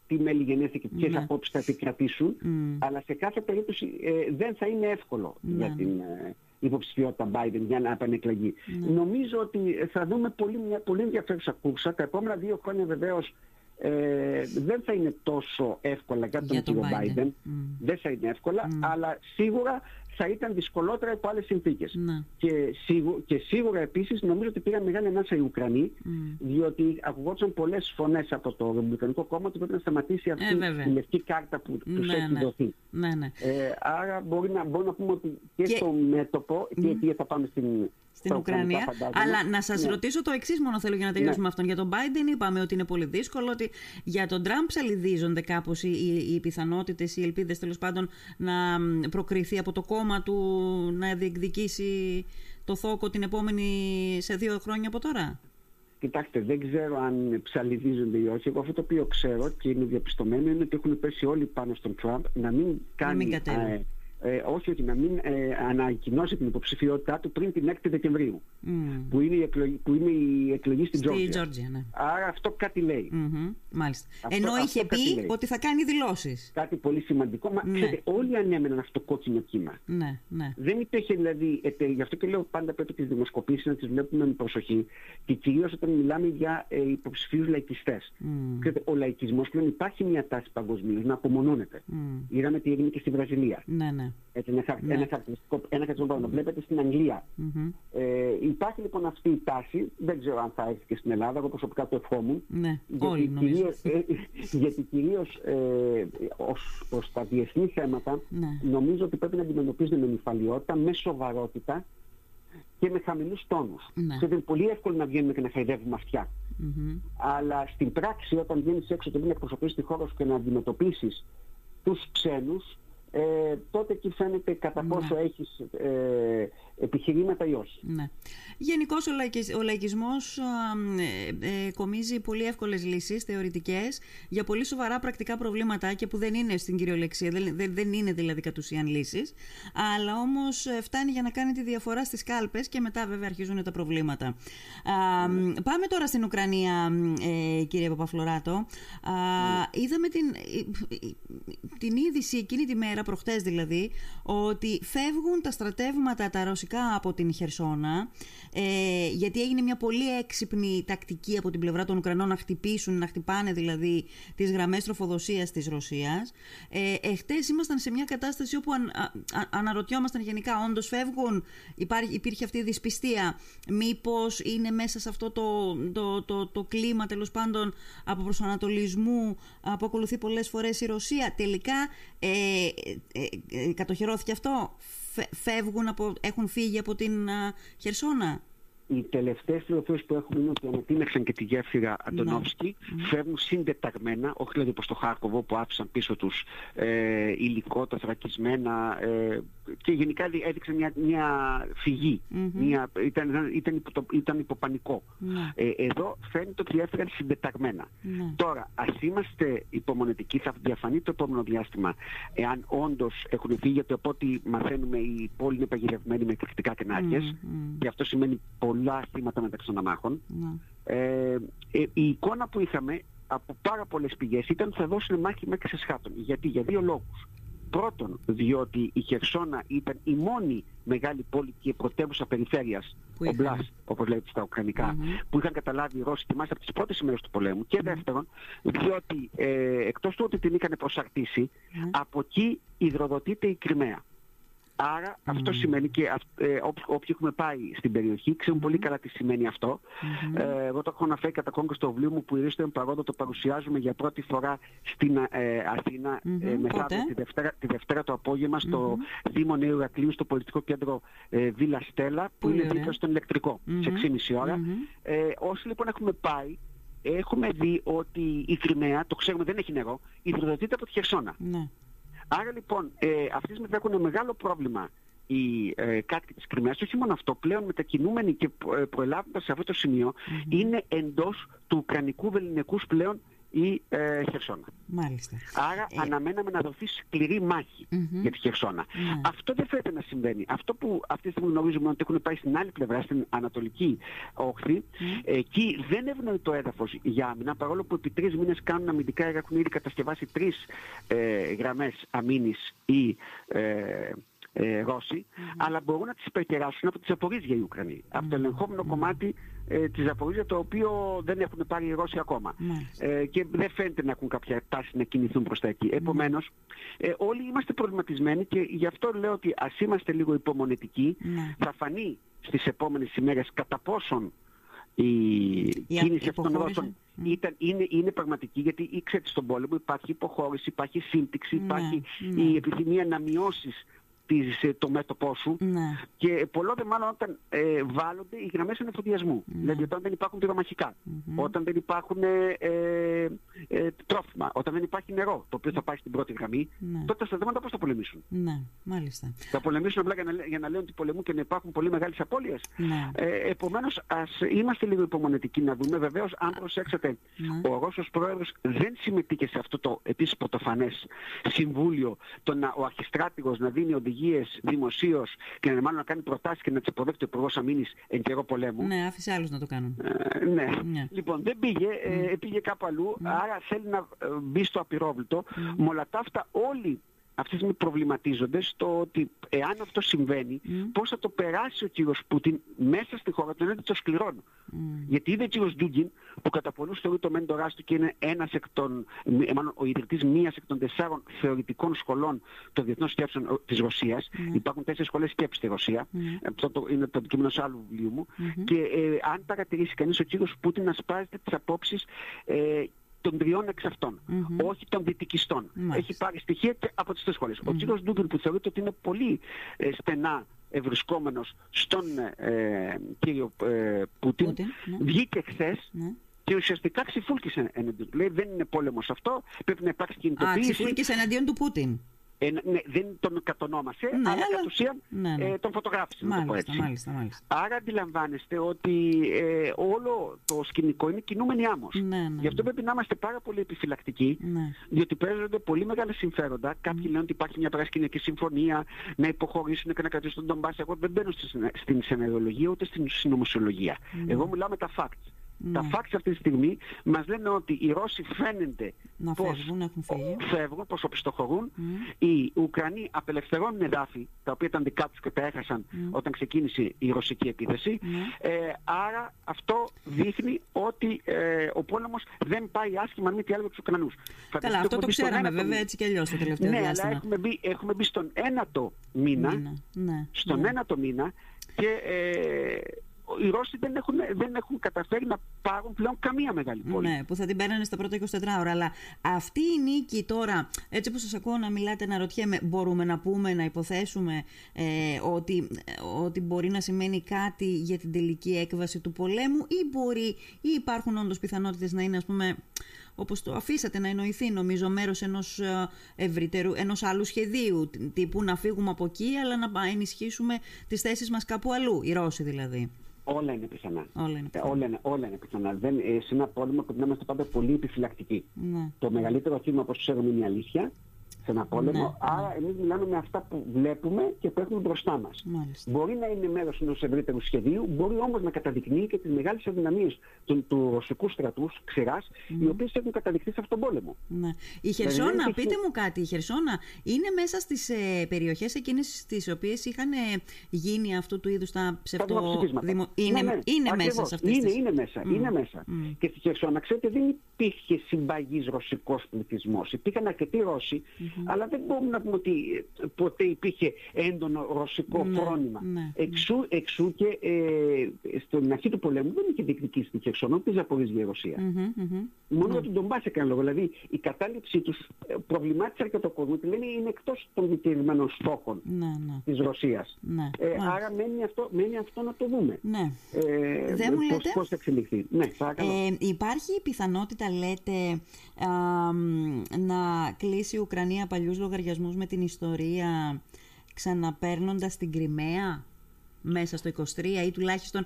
Speaker 2: τι μέλη γενέθηκε και ποιες
Speaker 1: Ναι.
Speaker 2: απόψεις θα επικρατήσουν,
Speaker 1: Μμ.
Speaker 2: αλλά σε κάθε περίπτωση ε, δεν θα είναι εύκολο
Speaker 1: Ναι,
Speaker 2: για
Speaker 1: ναι.
Speaker 2: την ε, υποψηφιότητα Biden για να επανεκλεγεί.
Speaker 1: Ναι.
Speaker 2: Νομίζω ότι θα δούμε πολύ, μια πολύ ενδιαφέρουσα κούρσα. Τα επόμενα δύο χρόνια βεβαίως ε, δεν θα είναι τόσο εύκολα για τον
Speaker 1: Για τον
Speaker 2: κύριο
Speaker 1: Biden.
Speaker 2: Biden.
Speaker 1: Μμ.
Speaker 2: Δεν θα είναι εύκολα, αλλά σίγουρα θα ήταν δυσκολότερα από άλλες συνθήκες.
Speaker 1: Ναι.
Speaker 2: Και, σίγου, και σίγουρα επίσης νομίζω ότι πήγαν μεγάλη ανάσα οι Ουκρανοί, διότι ακουγόταν πολλές φωνές από το Ρεπουμπλικανικό κόμμα ότι πρέπει να σταματήσει αυτή
Speaker 1: Ε, βέβαια.
Speaker 2: η λευκή κάρτα που τους
Speaker 1: Ναι,
Speaker 2: έχει
Speaker 1: ναι.
Speaker 2: δοθεί.
Speaker 1: Ναι, ναι.
Speaker 2: Ε, άρα μπορεί να, μπορεί να πούμε ότι και,
Speaker 1: Και-
Speaker 2: στο μέτωπο, και εκεί θα πάμε στην,
Speaker 1: στην
Speaker 2: στα
Speaker 1: Ουκρανία.
Speaker 2: φαντάζομαι.
Speaker 1: Αλλά να σας
Speaker 2: Ναι.
Speaker 1: ρωτήσω το εξής, μόνο θέλω για να τελειώσουμε
Speaker 2: Ναι.
Speaker 1: αυτόν. Για τον Biden είπαμε ότι είναι πολύ δύσκολο, ότι για τον Τραμπ ψαλιδίζονται κάπως οι, οι, οι πιθανότητες, οι ελπίδες τέλος πάντων να μ, προκριθεί από το κόμμα του να διεκδικήσει το θόκο την επόμενη σε δύο χρόνια από τώρα.
Speaker 2: Κοιτάξτε, δεν ξέρω αν ψαλιδίζονται ή όχι. Εγώ αυτό το οποίο ξέρω και είναι διαπιστωμένο είναι ότι έχουν πέσει όλοι πάνω στον Τραμπ να μην κάνει,
Speaker 1: μην κατέβει.
Speaker 2: Ε, ε, όχι, όχι, να μην ε, ανακοινώσει την υποψηφιότητά του πριν την 6η Δεκεμβρίου, που, είναι η εκλογή, που είναι η εκλογή στην Τζόρτζια.
Speaker 1: ναι.
Speaker 2: Άρα αυτό κάτι λέει.
Speaker 1: Mm-hmm, μάλιστα. Αυτό, Ενώ είχε πει ότι θα κάνει δηλώσεις.
Speaker 2: Κάτι πολύ σημαντικό. Μα ναι. ξέρετε, όλοι ανέμεναν αυτό το κόκκινο κύμα.
Speaker 1: Ναι, ναι.
Speaker 2: Δεν υπήρχε δηλαδή, ε, γι' αυτό και λέω πάντα πρέπει τις δημοσκοπήσεις να τις βλέπουμε με προσοχή και κυρίως όταν μιλάμε για ε, υποψηφίους λαϊκιστές. Mm. ο λαϊκισμός πλέον υπάρχει μια τάση παγκοσμίως να απομονώνεται. Mm. Είδαμε τι έγινε και στη Βραζιλία.
Speaker 1: Ναι, ναι.
Speaker 2: Έτσι, ένα, ναι. ένα χαρακτηριστικό, ένα χαρακτηριστικό πράγμα. Βλέπετε στην Αγγλία. Mm-hmm. Ε, υπάρχει λοιπόν αυτή η τάση, δεν ξέρω αν θα έρθει και στην Ελλάδα, εγώ προσωπικά το ευχόμουν.
Speaker 1: Ναι, γιατί όλοι κυρίως,
Speaker 2: ε, γιατί κυρίως ε, ως προς τα διεθνή θέματα ναι. νομίζω ότι πρέπει να αντιμετωπίζονται με νυφαλιότητα, με σοβαρότητα και με χαμηλούς τόνους. Ναι. είναι πολύ εύκολο να βγαίνουμε και να χαϊδεύουμε αυτιά. Mm-hmm. Αλλά στην πράξη όταν βγαίνεις έξω και μην εκπροσωπείς τη χώρα σου και να αντιμετωπίσεις τους ξένους ε, τότε εκεί φαίνεται κατά ναι. πόσο έχεις ε, επιχειρήματα ή όχι.
Speaker 1: Ναι. Γενικώς ο, λαϊκισ, ο λαϊκισμός ε, ε, κομίζει πολύ εύκολες λύσεις θεωρητικές για πολύ σοβαρά πρακτικά προβλήματα και που δεν είναι στην κυριολεξία, δεν, δεν, δεν είναι δηλαδή κατ' ουσίαν λύσεις, αλλά όμως ε, φτάνει για να κάνει τη διαφορά στις κάλπες και μετά βέβαια αρχίζουν τα προβλήματα. πάμε τώρα στην Ουκρανία, ε, κύριε Παπαφλωράτο. Α, είδαμε την, την είδηση εκείνη τη μέρα, προχτές δηλαδή, ότι φεύγουν τα στρατεύματα τα ρωσικά από την Χερσόνα, ε, γιατί έγινε μια πολύ έξυπνη τακτική από την πλευρά των Ουκρανών να χτυπήσουν, να χτυπάνε δηλαδή τις γραμμές τροφοδοσίας της Ρωσίας. Ε, εχθές ήμασταν σε μια κατάσταση όπου αν, αναρωτιόμασταν γενικά, όντως φεύγουν, υπάρχει, υπήρχε αυτή η δυσπιστία, μήπως είναι μέσα σε αυτό το, το, το, το κλίμα τέλος πάντων από προσανατολισμού που ακολουθεί πολλές φορές η Ρωσία. Τελικά ε, ε, ε κατοχυρώθηκε αυτό; Φεύγουν από, έχουν φύγει από την Χερσόνα;
Speaker 2: Οι τελευταίες πληροφορίες που έχουμε είναι ότι ανατείναξαν και τη γέφυρα Αντωνόφσκι, ναι. φέρνουν συντεταγμένα, όχι δηλαδή προς το Χάρκοβο που άφησαν πίσω τους ε, υλικό, τα θρακισμένα ε, και γενικά έδειξαν μια, μια φυγή, μια, ήταν, ήταν, υπο, το, ήταν υποπανικό. Ναι. Ε, εδώ φαίνεται ότι έφεραν συντεταγμένα. Ναι. Τώρα, ας είμαστε υπομονετικοί, θα διαφανεί το επόμενο διάστημα εάν όντως έχουν φύγει, γιατί από ό,τι μαθαίνουμε η πόλη είναι παγιδευμένη με εκρηκτικά κενάρια και αυτό σημαίνει πολύ πολλά θύματα μεταξύ των αμάχων. Ναι. Ε, ε, η εικόνα που είχαμε από πάρα πολλές πηγές ήταν ότι θα δώσουν μάχη μέχρι σε σχάτων. Γιατί, για δύο λόγους. Πρώτον, διότι η Χερσόνα ήταν η μόνη μεγάλη πόλη και πρωτεύουσα περιφέρειας, ο Μπλάς, όπως λέγεται στα ουκρανικα που είχαν καταλάβει οι Ρώσοι μάλιστα από τις πρώτες ημέρες του πολέμου. Και δεύτερον, διότι ε, εκτός του ότι την είχαν προσαρτήσει, από εκεί υδροδοτείται η Κρυμαία. Άρα mm. αυτό σημαίνει και ε, όποιοι έχουμε πάει στην περιοχή ξέρουν πολύ καλά τι σημαίνει αυτό. Mm-hmm. Ε, εγώ το έχω αναφέρει κατά κόγκο στο βιβλίο μου που η Ρίστο Παρόδο το παρουσιάζουμε για πρώτη φορά στην ε, Αθήνα mm-hmm. ε, μεθαύριο τη Δευτέρα, τη Δευτέρα το απόγευμα στο Δήμο Νέου Ηρακλείου στο πολιτικό κέντρο ε, Βίλα Στέλλα που είναι δίπλα στον ηλεκτρικό σε 6,5 ώρα. Ε, όσοι λοιπόν έχουμε πάει έχουμε δει ότι η Κρυμαία, το ξέρουμε δεν έχει νερό, υδροδοτείται από τη Χερσόνα. Ναι. Άρα λοιπόν ε, αυτή τη στιγμή έχουν μεγάλο πρόβλημα οι ε, κάτοικοι της Κρυμαίας, όχι μόνο αυτό, πλέον μετακινούμενοι και ε, προελάβοντας σε αυτό το σημειο είναι εντός του Ουκρανικού Βεληνικούς πλέον η ε, Χερσόνα.
Speaker 1: Μάλιστα.
Speaker 2: Άρα ε... αναμέναμε να δοθεί σκληρή για τη Χερσόνα. Ναι. Αυτό δεν φαίνεται να συμβαίνει. Αυτό που αυτή τη στιγμή γνωρίζουμε ότι έχουν πάει στην άλλη πλευρά, στην ανατολική όχθη, εκεί δεν ευνοεί το έδαφος για άμυνα, παρόλο που επί τρεις μήνες κάνουν αμυντικά έργα, έχουν ήδη κατασκευάσει τρεις ε, γραμμές αμήνης ή ε, ε, Ρώσοι, αλλά μπορούν να τις υπερκεράσουν από τις Ζαπορίζια οι Ουκρανοί. Από το ελεγχόμενο κομμάτι ε, της Ζαπορίζια το οποίο δεν έχουν πάρει οι Ρώσοι ακόμα. Ε, και δεν φαίνεται να έχουν κάποια τάση να κινηθούν προς τα εκεί. Επομένως, ε, όλοι είμαστε προβληματισμένοι και γι' αυτό λέω ότι ας είμαστε λίγο υπομονετικοί. Θα φανεί στις επόμενες ημέρες κατά πόσον η, η κίνηση αυτών των Ρώσων ήταν, είναι, είναι πραγματική γιατί ήξερε στον πόλεμο υπάρχει υποχώρηση, υπάρχει σύμπτυξη, ναι, υπάρχει ναι. η επιθυμία να μειώσεις χτίζεις το μέτωπό σου ναι. και πολλό δε μάλλον όταν ε, βάλλονται οι γραμμές ανεφοδιασμού. Ναι. Δηλαδή όταν δεν υπάρχουν πυρομαχικά, mm-hmm. όταν δεν υπάρχουν ε, ε, τρόφιμα, όταν δεν υπάρχει νερό, το οποίο θα πάει στην πρώτη γραμμή,
Speaker 1: Ναι.
Speaker 2: τότε τα στρατεύματα πώς θα πολεμήσουν;
Speaker 1: Ναι, μάλιστα.
Speaker 2: Θα πολεμήσουν απλά για να, λέ- για να λένε ότι πολεμούν και να υπάρχουν πολύ μεγάλες απώλειες;
Speaker 1: Ναι.
Speaker 2: Ε, επομένως, ας είμαστε λίγο υπομονετικοί να δούμε. Βεβαίως, αν προσέξετε,
Speaker 1: Ναι.
Speaker 2: ο Ρώσος πρόεδρος δεν συμμετείχε σε αυτό το επίσης πρωτοφανές συμβούλιο, το να, ο αρχιστράτηγος να δίνει οδηγίες δημοσίως και να μάλλον να κάνει προτάσεις και να τις αποδέχεται ο Υπουργός Αμήνης εν καιρό πολέμου.
Speaker 1: Ναι, άφησε άλλους να το κάνουν.
Speaker 2: Ε, ναι.
Speaker 1: Ναι.
Speaker 2: Λοιπόν, δεν πήγε, ε, πήγε κάπου αλλού, άρα θέλει να ε, μπει στο απειρόβλητο. Με όλα τα αυτά όλοι αυτή τη στιγμή προβληματίζονται στο ότι εάν αυτό συμβαίνει, πώς θα το περάσει ο κύριος Πούτιν μέσα στη χώρα του, ενάντια των σκληρών. Γιατί είδε ο κύριος Ντούγκιν, που κατά πολλούς θεωρεί το μέντοράς του και είναι ένας εκ των, ε, μάλλον ο ιδρυτής μίας εκ των τεσσάρων θεωρητικών σχολών των διεθνών σκέψεων ε, της Ρωσίας. Υπάρχουν τέσσερις σχολές σκέψης στη Ρωσία. Αυτό το, είναι το αντικείμενο σε άλλου βιβλίου μου. Και ε, αν παρατηρήσει κανείς ο κύριος Πούτιν να σπάζεται τις απόψεις ε, των τριών εξ αυτων όχι των δυτικιστών.
Speaker 1: Μάλιστα.
Speaker 2: Έχει πάρει στοιχεία και από τις τρεις σχολές. Ο κύριος Ντούγκιν που θεωρείται ότι είναι πολύ ε, στενά ευρισκόμενος στον ε, κύριο ε, Πούτιν,
Speaker 1: Πούτιν, ναι.
Speaker 2: βγήκε χθες
Speaker 1: Ναι.
Speaker 2: και ουσιαστικά ξυφούλκησε εναντίον του. Λέει δεν είναι πόλεμος αυτό, πρέπει να υπάρξει
Speaker 1: Α,
Speaker 2: κινητοποίηση.
Speaker 1: ξυφούρκησε εναντίον του Πούτιν.
Speaker 2: Ε, ναι, δεν τον κατονόμασε,
Speaker 1: Ναι,
Speaker 2: αλλά
Speaker 1: αλλά-
Speaker 2: κατ' ουσίαν
Speaker 1: Ναι, ναι.
Speaker 2: ε, τον φωτογράφησε. να το πω
Speaker 1: Μάλιστα,
Speaker 2: έτσι.
Speaker 1: μάλιστα, μάλιστα.
Speaker 2: Άρα αντιλαμβάνεστε ότι ε, όλο το σκηνικό είναι κινούμενη άμμος.
Speaker 1: Ναι, ναι,
Speaker 2: Γι' αυτό
Speaker 1: ναι.
Speaker 2: πρέπει να είμαστε πάρα πολύ επιφυλακτικοί,
Speaker 1: Ναι.
Speaker 2: διότι παίζονται πολύ μεγάλα συμφέροντα. Κάποιοι λένε ότι υπάρχει μια πράσινη συμφωνία, να υποχωρήσουν και να κρατήσουν τον Μπάσα. Εγώ δεν μπαίνω στη συνε- στην σενεργολογία ούτε στην συνωμοσιολογία. Εγώ μιλάω με τα facts. Τα
Speaker 1: Ναι.
Speaker 2: facts αυτή τη στιγμή μας λένε ότι οι Ρώσοι φαίνεται
Speaker 1: Να
Speaker 2: πως
Speaker 1: φεύγουν, έχουν φύγει.
Speaker 2: φεύγουν, πως οπισθοχωρούν. Οι Ουκρανοί απελευθερώνουν εδάφη, τα οποία ήταν δικά τους και τα έχασαν όταν ξεκίνησε η ρωσική επίθεση. Ε, άρα αυτό δείχνει ότι ε, ο πόλεμος δεν πάει άσχημα μη τι άλλο με τους Ουκρανούς.
Speaker 1: Καλά,
Speaker 2: Φανταστείτε,
Speaker 1: αυτό
Speaker 2: έχουμε
Speaker 1: το
Speaker 2: μπει στον
Speaker 1: ξέραμε
Speaker 2: ένατο
Speaker 1: βέβαια
Speaker 2: μήνα.
Speaker 1: έτσι κι αλλιώς το τελευταίο
Speaker 2: Ναι, αλλά
Speaker 1: διάστημα.
Speaker 2: έχουμε μπει, έχουμε μπει στον ένατο μήνα,
Speaker 1: Μήνα, Ναι.
Speaker 2: στον
Speaker 1: ναι.
Speaker 2: ένατο μήνα και ε, οι Ρώσοι δεν έχουν, δεν έχουν καταφέρει να πάρουν πλέον καμία μεγάλη πόλη.
Speaker 1: Ναι, που θα την παίρνανε στα πρώτα 24 ώρα. Αλλά αυτή η νίκη τώρα, έτσι όπως σας ακούω να μιλάτε, να ρωτιέμαι, μπορούμε να πούμε, να υποθέσουμε ε, ότι, ότι μπορεί να σημαίνει κάτι για την τελική έκβαση του πολέμου ή μπορεί, ή υπάρχουν όντως πιθανότητες να είναι, ας πούμε, όπως το αφήσατε να εννοηθεί νομίζω μέρος ενός ε, ευρύτερου, ενός άλλου σχεδίου τύπου να φύγουμε από εκεί αλλά να ενισχύσουμε τις θέσεις μας κάπου αλλού, οι Ρώσοι δηλαδή.
Speaker 2: Όλα είναι πιθανά.
Speaker 1: Όλα είναι
Speaker 2: Ε, όλα, είναι, όλα είναι πιθανά. Δεν, ε, σε ένα πόλεμο πρέπει να είμαστε πάντα πολύ επιφυλακτικοί.
Speaker 1: Ναι.
Speaker 2: Το μεγαλύτερο θύμα, όπως ξέρουμε, είναι η αλήθεια σε ένα πόλεμο.
Speaker 1: Ναι,
Speaker 2: άρα εμείς μιλάμε με αυτά που βλέπουμε και που έχουμε μπροστά μας.
Speaker 1: Μάλιστα.
Speaker 2: Μπορεί να είναι μέρος ενός ευρύτερου σχεδίου, μπορεί όμως να καταδεικνύει και τις μεγάλες αδυναμίες του, του ρωσικού στρατούς, ξηράς, οι οποίες έχουν καταδειχθεί σε αυτόν τον πόλεμο.
Speaker 1: Ναι. Η Χερσόνα,
Speaker 2: Δηλαδή,
Speaker 1: πείτε μου κάτι, η Χερσόνα είναι μέσα στις ε, περιοχές εκείνες στις οποίες είχαν ε, γίνει αυτού του είδους τα ψευτο...
Speaker 2: δημοψηφίσματα.
Speaker 1: δημο- Είναι,
Speaker 2: Ναι, ναι,
Speaker 1: είναι μέσα
Speaker 2: ακριβώς.
Speaker 1: σε αυτές
Speaker 2: είναι,
Speaker 1: τις...
Speaker 2: Είναι μέσα, είναι μέσα. Και στη Χερσόνα, ξέρετε, δεν υπήρχε συμπαγής ρωσικός πληθυσμός. Υπήρχαν αρκετοί Ρώσοι, αλλά δεν μπορούμε να πούμε ότι ε, ποτέ υπήρχε έντονο ρωσικό
Speaker 1: Ναι,
Speaker 2: φρόνημα.
Speaker 1: ναι,
Speaker 2: εξού, εξού και ε, στην αρχή του πολέμου δεν είχε διεκδικήσει στη Χερσόνα ούτε η Ζαπορίζια η Ρωσία.
Speaker 1: Μμμ, μμμ.
Speaker 2: Μόνο για τον Ντομπάς έκανε λόγο. Δηλαδή η κατάληψή τους ε, προβλημάτισε αρκετό κόσμο και λένε είναι εκτός των διατηρημένων στόχων
Speaker 1: Ναι, ναι.
Speaker 2: της Ρωσίας.
Speaker 1: Ναι,
Speaker 2: Ε,
Speaker 1: μάλιστα.
Speaker 2: άρα μένει αυτό, μένει αυτό να το δούμε.
Speaker 1: Ναι.
Speaker 2: Ε,
Speaker 1: Δεν μου
Speaker 2: πώς,
Speaker 1: λέτε;
Speaker 2: πώς θα εξελιχθεί. Ναι, παρακαλώ.
Speaker 1: Ε, υπάρχει η πιθανότητα, λέτε, α, μ, να κλείσει η Ουκρανία παλιούς λογαριασμούς με την ιστορία ξαναπέρνοντας την Κρυμαία μέσα στο 23 ή τουλάχιστον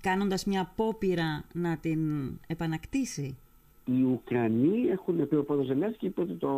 Speaker 1: κάνοντας μια απόπειρα να την επανακτήσει;
Speaker 2: Οι Ουκρανοί έχουν πει ο πρόεδρος Ζελένσκι είπε ότι το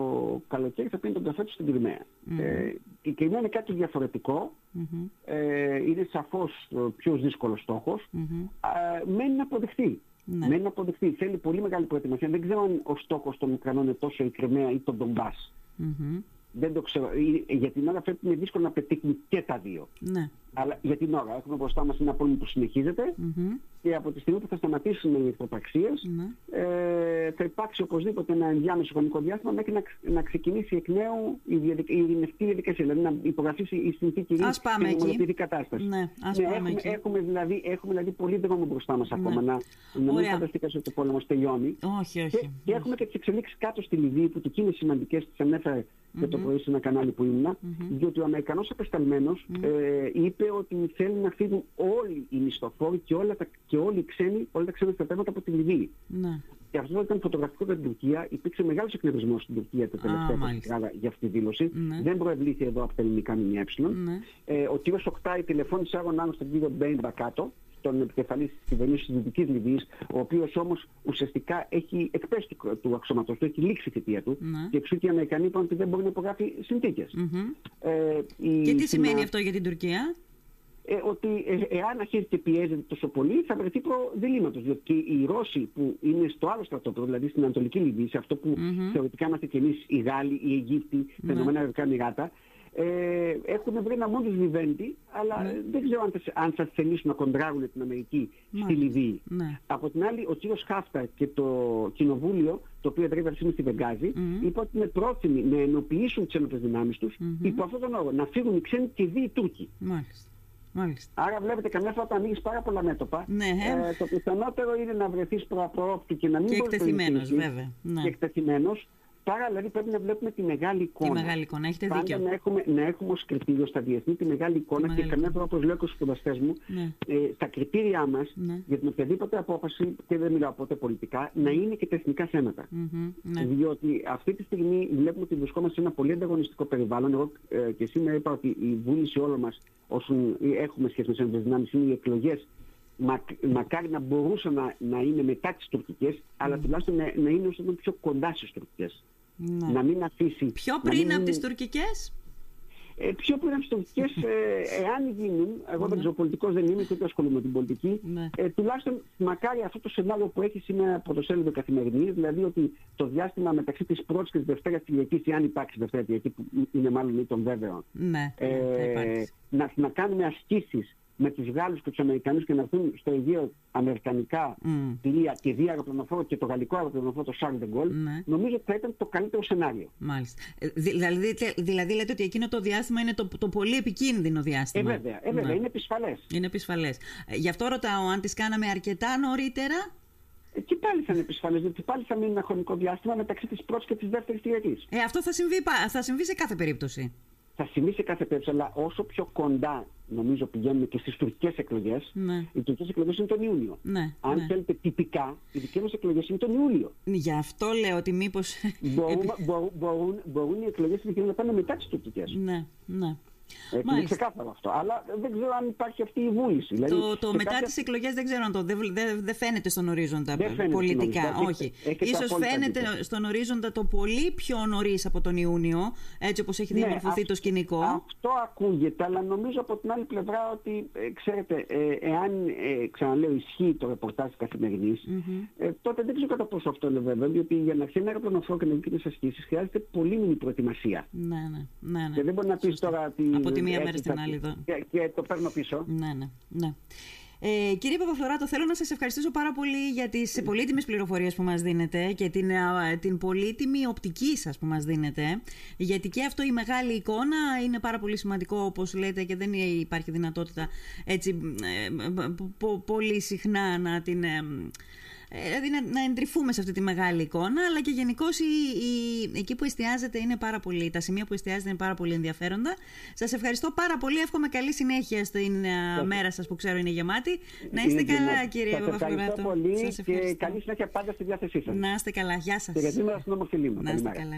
Speaker 2: καλοκαίρι θα πίνει τον καφέ τους στην Κρυμαία. Ε, η Κρυμαία είναι κάτι διαφορετικό.
Speaker 1: Μμμ,
Speaker 2: Ε, είναι σαφώς ο πιο δύσκολος στόχος.
Speaker 1: μμμ.
Speaker 2: Α, μένει να αποδειχθεί.
Speaker 1: Ναι.
Speaker 2: Μένει να αποδειχθεί. Θέλει πολύ μεγάλη προετοιμασία. Δεν ξέρω αν ο στόχος των Ουκρανών είναι τόσο η Κρυμαία ή το Ντομπάς.
Speaker 1: Μμμ.
Speaker 2: Δεν το ξέρω. Ε, Για την ώρα φαίνεται είναι δύσκολο να πετύχουμε και τα δύο.
Speaker 1: Ναι.
Speaker 2: Αλλά για την ώρα έχουμε μπροστά μας ένα πόλεμο που συνεχίζεται
Speaker 1: Μμμ.
Speaker 2: και από τη στιγμή που θα σταματήσουν οι εχθροπραξίες
Speaker 1: Ναι.
Speaker 2: ε, θα υπάρξει οπωσδήποτε ένα ενδιάμεσο χρονικό διάστημα μέχρι να, ξ- να ξεκινήσει εκ νέου η, διαδικα... η ειρηνευτική διαδικασία, δηλαδή να υπογραφήσει η συνθήκη
Speaker 1: Ας πάμε
Speaker 2: και η
Speaker 1: εκεί.
Speaker 2: μονοποιητική κατάστασης.
Speaker 1: Ναι, ας πάμε
Speaker 2: έχουμε,
Speaker 1: εκεί.
Speaker 2: Έχουμε, δηλαδή, έχουμε δηλαδή πολύ δρόμο μπροστά μας ακόμα να, να μην
Speaker 1: Ωραία.
Speaker 2: φανταστεί κανείς ότι ο πόλεμος τελειώνει.
Speaker 1: Όχι,
Speaker 2: Και,
Speaker 1: όχι.
Speaker 2: και έχουμε και τις εξελίξεις κάτω στη Λιβύη που και εκεί είναι σημαντικές, τις ανέφερε και το πρωί σε ένα κανάλι που ήμουνα, διότι ο Αμερικανός απεσταλμένος ε, είπε είπε ότι θέλουν να φύγουν όλοι οι μισθοφόροι και, όλα τα, και όλοι οι ξένοι, όλα τα ξένα στρατεύματα από τη Λιβύη.
Speaker 1: Ναι.
Speaker 2: Και αυτό ήταν φωτογραφικό για την Τουρκία. Υπήρξε μεγάλος εκνευρισμός στην Τουρκία τα τελευταία χρόνια για αυτή τη δήλωση.
Speaker 1: Ναι.
Speaker 2: Δεν προεβλήθη εδώ από τα ελληνικά ΜΜΕ.
Speaker 1: Ναι.
Speaker 2: Ε, ο κύριος Οκτάι τηλεφώνησε άρον άρον στον κύριο Ντμπέιμπα κάτω, τον επικεφαλής της κυβερνήσεως της Δυτικής Λιβύης, ο οποίος όμως ουσιαστικά έχει εκπέσει του, του αξιωματός του, έχει λήξει η θητεία του.
Speaker 1: Ναι.
Speaker 2: Και εξού και οι Αμερικανοί είπαν ότι δεν μπορεί να υπογράφει συνθήκες.
Speaker 1: Μμμ.
Speaker 2: Ε, η-
Speaker 1: Και τι
Speaker 2: στην-
Speaker 1: σημαίνει αυτό για την Τουρκία;
Speaker 2: Ε, ότι ε, εάν αρχίζει και πιέζεται τόσο πολύ θα βρεθεί προ διλήμματος. Διότι και οι Ρώσοι που είναι στο άλλο στρατόπεδο, δηλαδή στην Ανατολική Λιβύη, σε αυτό που
Speaker 1: Μμμ.
Speaker 2: θεωρητικά είμαστε και εμείς οι Γάλλοι, οι Αιγύπτιοι, τα
Speaker 1: Ναι.
Speaker 2: Ηνωμένα Αραβικά Εμιράτα, ε, έχουν βρει ένα μόντους βιβέντη, αλλά
Speaker 1: Ναι.
Speaker 2: ε, δεν ξέρω αν θα, αν θα θελήσουν να κοντράρουν την Αμερική στη
Speaker 1: Μάλιστα.
Speaker 2: Λιβύη.
Speaker 1: Ναι.
Speaker 2: Από την άλλη, ο κύριος Χάφτα και το κοινοβούλιο, το οποίο εδρεύει αυτή τη στιγμή στη Βεγγάζη,
Speaker 1: Μμμ.
Speaker 2: είπε ότι είναι πρόθυμοι να ενοποιήσουν τις ένοπλες δυνάμεις τους,
Speaker 1: Μμμ.
Speaker 2: υπό αυτόν τον όρο, να φύγουν οι ξένοι και οι δύο οι Τούρκοι.
Speaker 1: Μάλιστα. Μάλιστα.
Speaker 2: Άρα βλέπετε καμιά φορά όταν ανοίγεις πάρα πολλά μέτωπα,
Speaker 1: Ναι, ε.
Speaker 2: ε, το πιθανότερο είναι να βρεθείς προαπρόπτου και να μην
Speaker 1: Και
Speaker 2: μπορείς να
Speaker 1: εκτεθειμένος,
Speaker 2: διοικήσεις.
Speaker 1: βέβαια. Ναι.
Speaker 2: Και εκτεθειμένος. Άρα δηλαδή πρέπει να βλέπουμε τη μεγάλη εικόνα.
Speaker 1: Τη μεγάλη εικόνα. Έχετε
Speaker 2: Πάντα
Speaker 1: δίκιο.
Speaker 2: να έχουμε, να έχουμε ως κριτήριο στα διεθνή τη μεγάλη εικόνα
Speaker 1: μεγάλη
Speaker 2: και καμιά
Speaker 1: εικόνα.
Speaker 2: φορά όπως λέω και στους σπουδαστές μου,
Speaker 1: Ναι.
Speaker 2: ε, τα κριτήριά μας
Speaker 1: Ναι.
Speaker 2: για την οποιαδήποτε απόφαση, και δεν μιλάω ποτέ πολιτικά, να είναι και τα εθνικά θέματα.
Speaker 1: Μμμ. Ναι.
Speaker 2: Διότι αυτή τη στιγμή βλέπουμε ότι βρισκόμαστε σε ένα πολύ ανταγωνιστικό περιβάλλον. Εγώ ε, και σήμερα είπα ότι η βούληση όλων μας όσων έχουμε σχέση με τι δυνάμεις είναι οι εκλογές. Μακ, μακάρι να μπορούσαν να, να είναι μετά τι τουρκικές, αλλά τουλάχιστον να, να είναι όσο το πιο κοντά στις τουρκικές.
Speaker 1: Ναι.
Speaker 2: Να μην αφήσει.
Speaker 1: Πιο
Speaker 2: να
Speaker 1: πριν
Speaker 2: μην-
Speaker 1: από τις τουρκικές;
Speaker 2: ε, πιο πριν από τις τουρκικές, ε, εάν γίνουν, εγώ δεν ξέρω, πολιτικός δεν είμαι και ούτε ασχολούμαι με την πολιτική,
Speaker 1: Ναι.
Speaker 2: ε, τουλάχιστον μακάρι αυτό το σενάριο που έχει σήμερα πρωτοσέλιδο καθημερινή, δηλαδή ότι το διάστημα μεταξύ της πρώτης και της Δευτέρας Κυριακής, αν υπάρξει Δευτέρα Κυριακή, που είναι μάλλον ή τον βέβαιο,
Speaker 1: Ναι.
Speaker 2: ε,
Speaker 1: θα υπάρξει.
Speaker 2: να, να κάνουμε ασκήσεις με τους Γάλλους και τους Αμερικανούς και να έρθουν στο Αιγαίο αμερικανικά
Speaker 1: Μμ.
Speaker 2: πλοία και δύο αεροπλανοφόρο και το γαλλικό αεροπλανοφόρο, το Charles de Gaulle,
Speaker 1: Ναι.
Speaker 2: νομίζω ότι θα ήταν το καλύτερο σενάριο.
Speaker 1: Μάλιστα. Ε, δη- Δηλαδή, τε- δηλαδή λέτε ότι εκείνο το διάστημα είναι το, το πολύ επικίνδυνο
Speaker 2: Ε,
Speaker 1: διάστημα.
Speaker 2: βέβαια, ε, βέβαια
Speaker 1: Ναι.
Speaker 2: είναι επισφαλές.
Speaker 1: Είναι επισφαλές. Γι' αυτό ρωτάω αν τις κάναμε αρκετά νωρίτερα;
Speaker 2: Ε, Και πάλι θα είναι επισφαλές, διότι πάλι θα μείνει ένα χρονικό διάστημα μεταξύ της πρώτης και της δεύτερης Κυριακής.
Speaker 1: Ε, αυτό θα συμβεί, πα- θα συμβεί σε κάθε περίπτωση.
Speaker 2: Θα συμβεί σε κάθε περίπτωση, αλλά όσο πιο κοντά νομίζω πηγαίνουμε και στις τουρκικές εκλογές,
Speaker 1: Ναι.
Speaker 2: οι τουρκικές εκλογές είναι τον Ιούνιο.
Speaker 1: Ναι,
Speaker 2: Αν
Speaker 1: ναι.
Speaker 2: θέλετε τυπικά, οι δικές μας εκλογές είναι τον Ιούλιο.
Speaker 1: Γι' αυτό λέω ότι μήπω.
Speaker 2: μπορούν, μπορούν, μπορούν, μπορούν οι εκλογές στην Κυριακή να πάνε μετά τις τουρκικές.
Speaker 1: ναι, ναι.
Speaker 2: Ε, είναι
Speaker 1: Μάλιστα.
Speaker 2: ξεκάθαρο αυτό. Αλλά δεν ξέρω αν υπάρχει αυτή η βούληση. Δηλαδή,
Speaker 1: Το, το
Speaker 2: σε
Speaker 1: μετά
Speaker 2: κάποια-
Speaker 1: τις εκλογές δεν ξέρω αν το δεν δεν- δεν φαίνεται στον ορίζοντα
Speaker 2: Δεν φαίνεται
Speaker 1: πολιτικά.
Speaker 2: στον ορίζοντα.
Speaker 1: Όχι.
Speaker 2: Έχετε- έχετε
Speaker 1: Ίσως
Speaker 2: απόλυτα
Speaker 1: φαίνεται
Speaker 2: δίκιο.
Speaker 1: στον ορίζοντα το πολύ πιο νωρίς από τον Ιούνιο, έτσι όπως έχει
Speaker 2: Ναι,
Speaker 1: διαμορφωθεί
Speaker 2: αυ-
Speaker 1: το σκηνικό.
Speaker 2: Αυτό ακούγεται, αλλά νομίζω από την άλλη πλευρά ότι, ε, ξέρετε, ε, εάν, ε, ξαναλέω, ισχύει το ρεπορτάζ της καθημερινης ε, τότε δεν ξέρω κατά πόσο αυτό είναι βέβαιο, διότι για να αρχίσει ένα αεροπλανοφόρο και να γίνει τις ασκήσεις χρειάζεται πολύ μήνυ προετοιμασία.
Speaker 1: Ναι, ναι, ναι. ναι.
Speaker 2: Και δεν μπορεί να πεις
Speaker 1: Σωστά.
Speaker 2: τώρα ότι...
Speaker 1: Από τη μία
Speaker 2: έτσι
Speaker 1: μέρα στην
Speaker 2: θα-
Speaker 1: άλλη εδώ.
Speaker 2: Και, και το παίρνω πίσω.
Speaker 1: Ναι, ναι, ναι. Ε, κύριε Παπαφλωράτο, θέλω να σας ευχαριστήσω πάρα πολύ για τις πολύτιμες πληροφορίες που μας δίνετε και την, α, την πολύτιμη οπτική σας που μας δίνετε. Γιατί και αυτό η μεγάλη εικόνα είναι πάρα πολύ σημαντικό, όπως λέτε, και δεν υπάρχει δυνατότητα έτσι ε, πο- πο- πολύ συχνά να την... ε, ε, Δηλαδή να, να εντρυφούμε σε αυτή τη μεγάλη εικόνα, αλλά και γενικώ εκεί που εστιάζεται είναι πάρα πολύ, τα σημεία που εστιάζεται είναι πάρα πολύ ενδιαφέροντα. Σας ευχαριστώ πάρα πολύ. Εύχομαι καλή συνέχεια στην ε, μέρα σας που ξέρω είναι γεμάτη. Να είστε
Speaker 2: Είναι
Speaker 1: καλά,
Speaker 2: γεμάτη.
Speaker 1: κύριε
Speaker 2: Σας
Speaker 1: Παπαφλωράτο.
Speaker 2: ευχαριστώ πολύ
Speaker 1: Σας
Speaker 2: και
Speaker 1: ευχαριστώ.
Speaker 2: καλή συνέχεια πάντα στη διάθεσή σας.
Speaker 1: Να είστε καλά. Γεια σας.
Speaker 2: Και γιατί είμαι στην ομοφιλή μου.
Speaker 1: Να είστε
Speaker 2: Καλημέρα.
Speaker 1: καλά.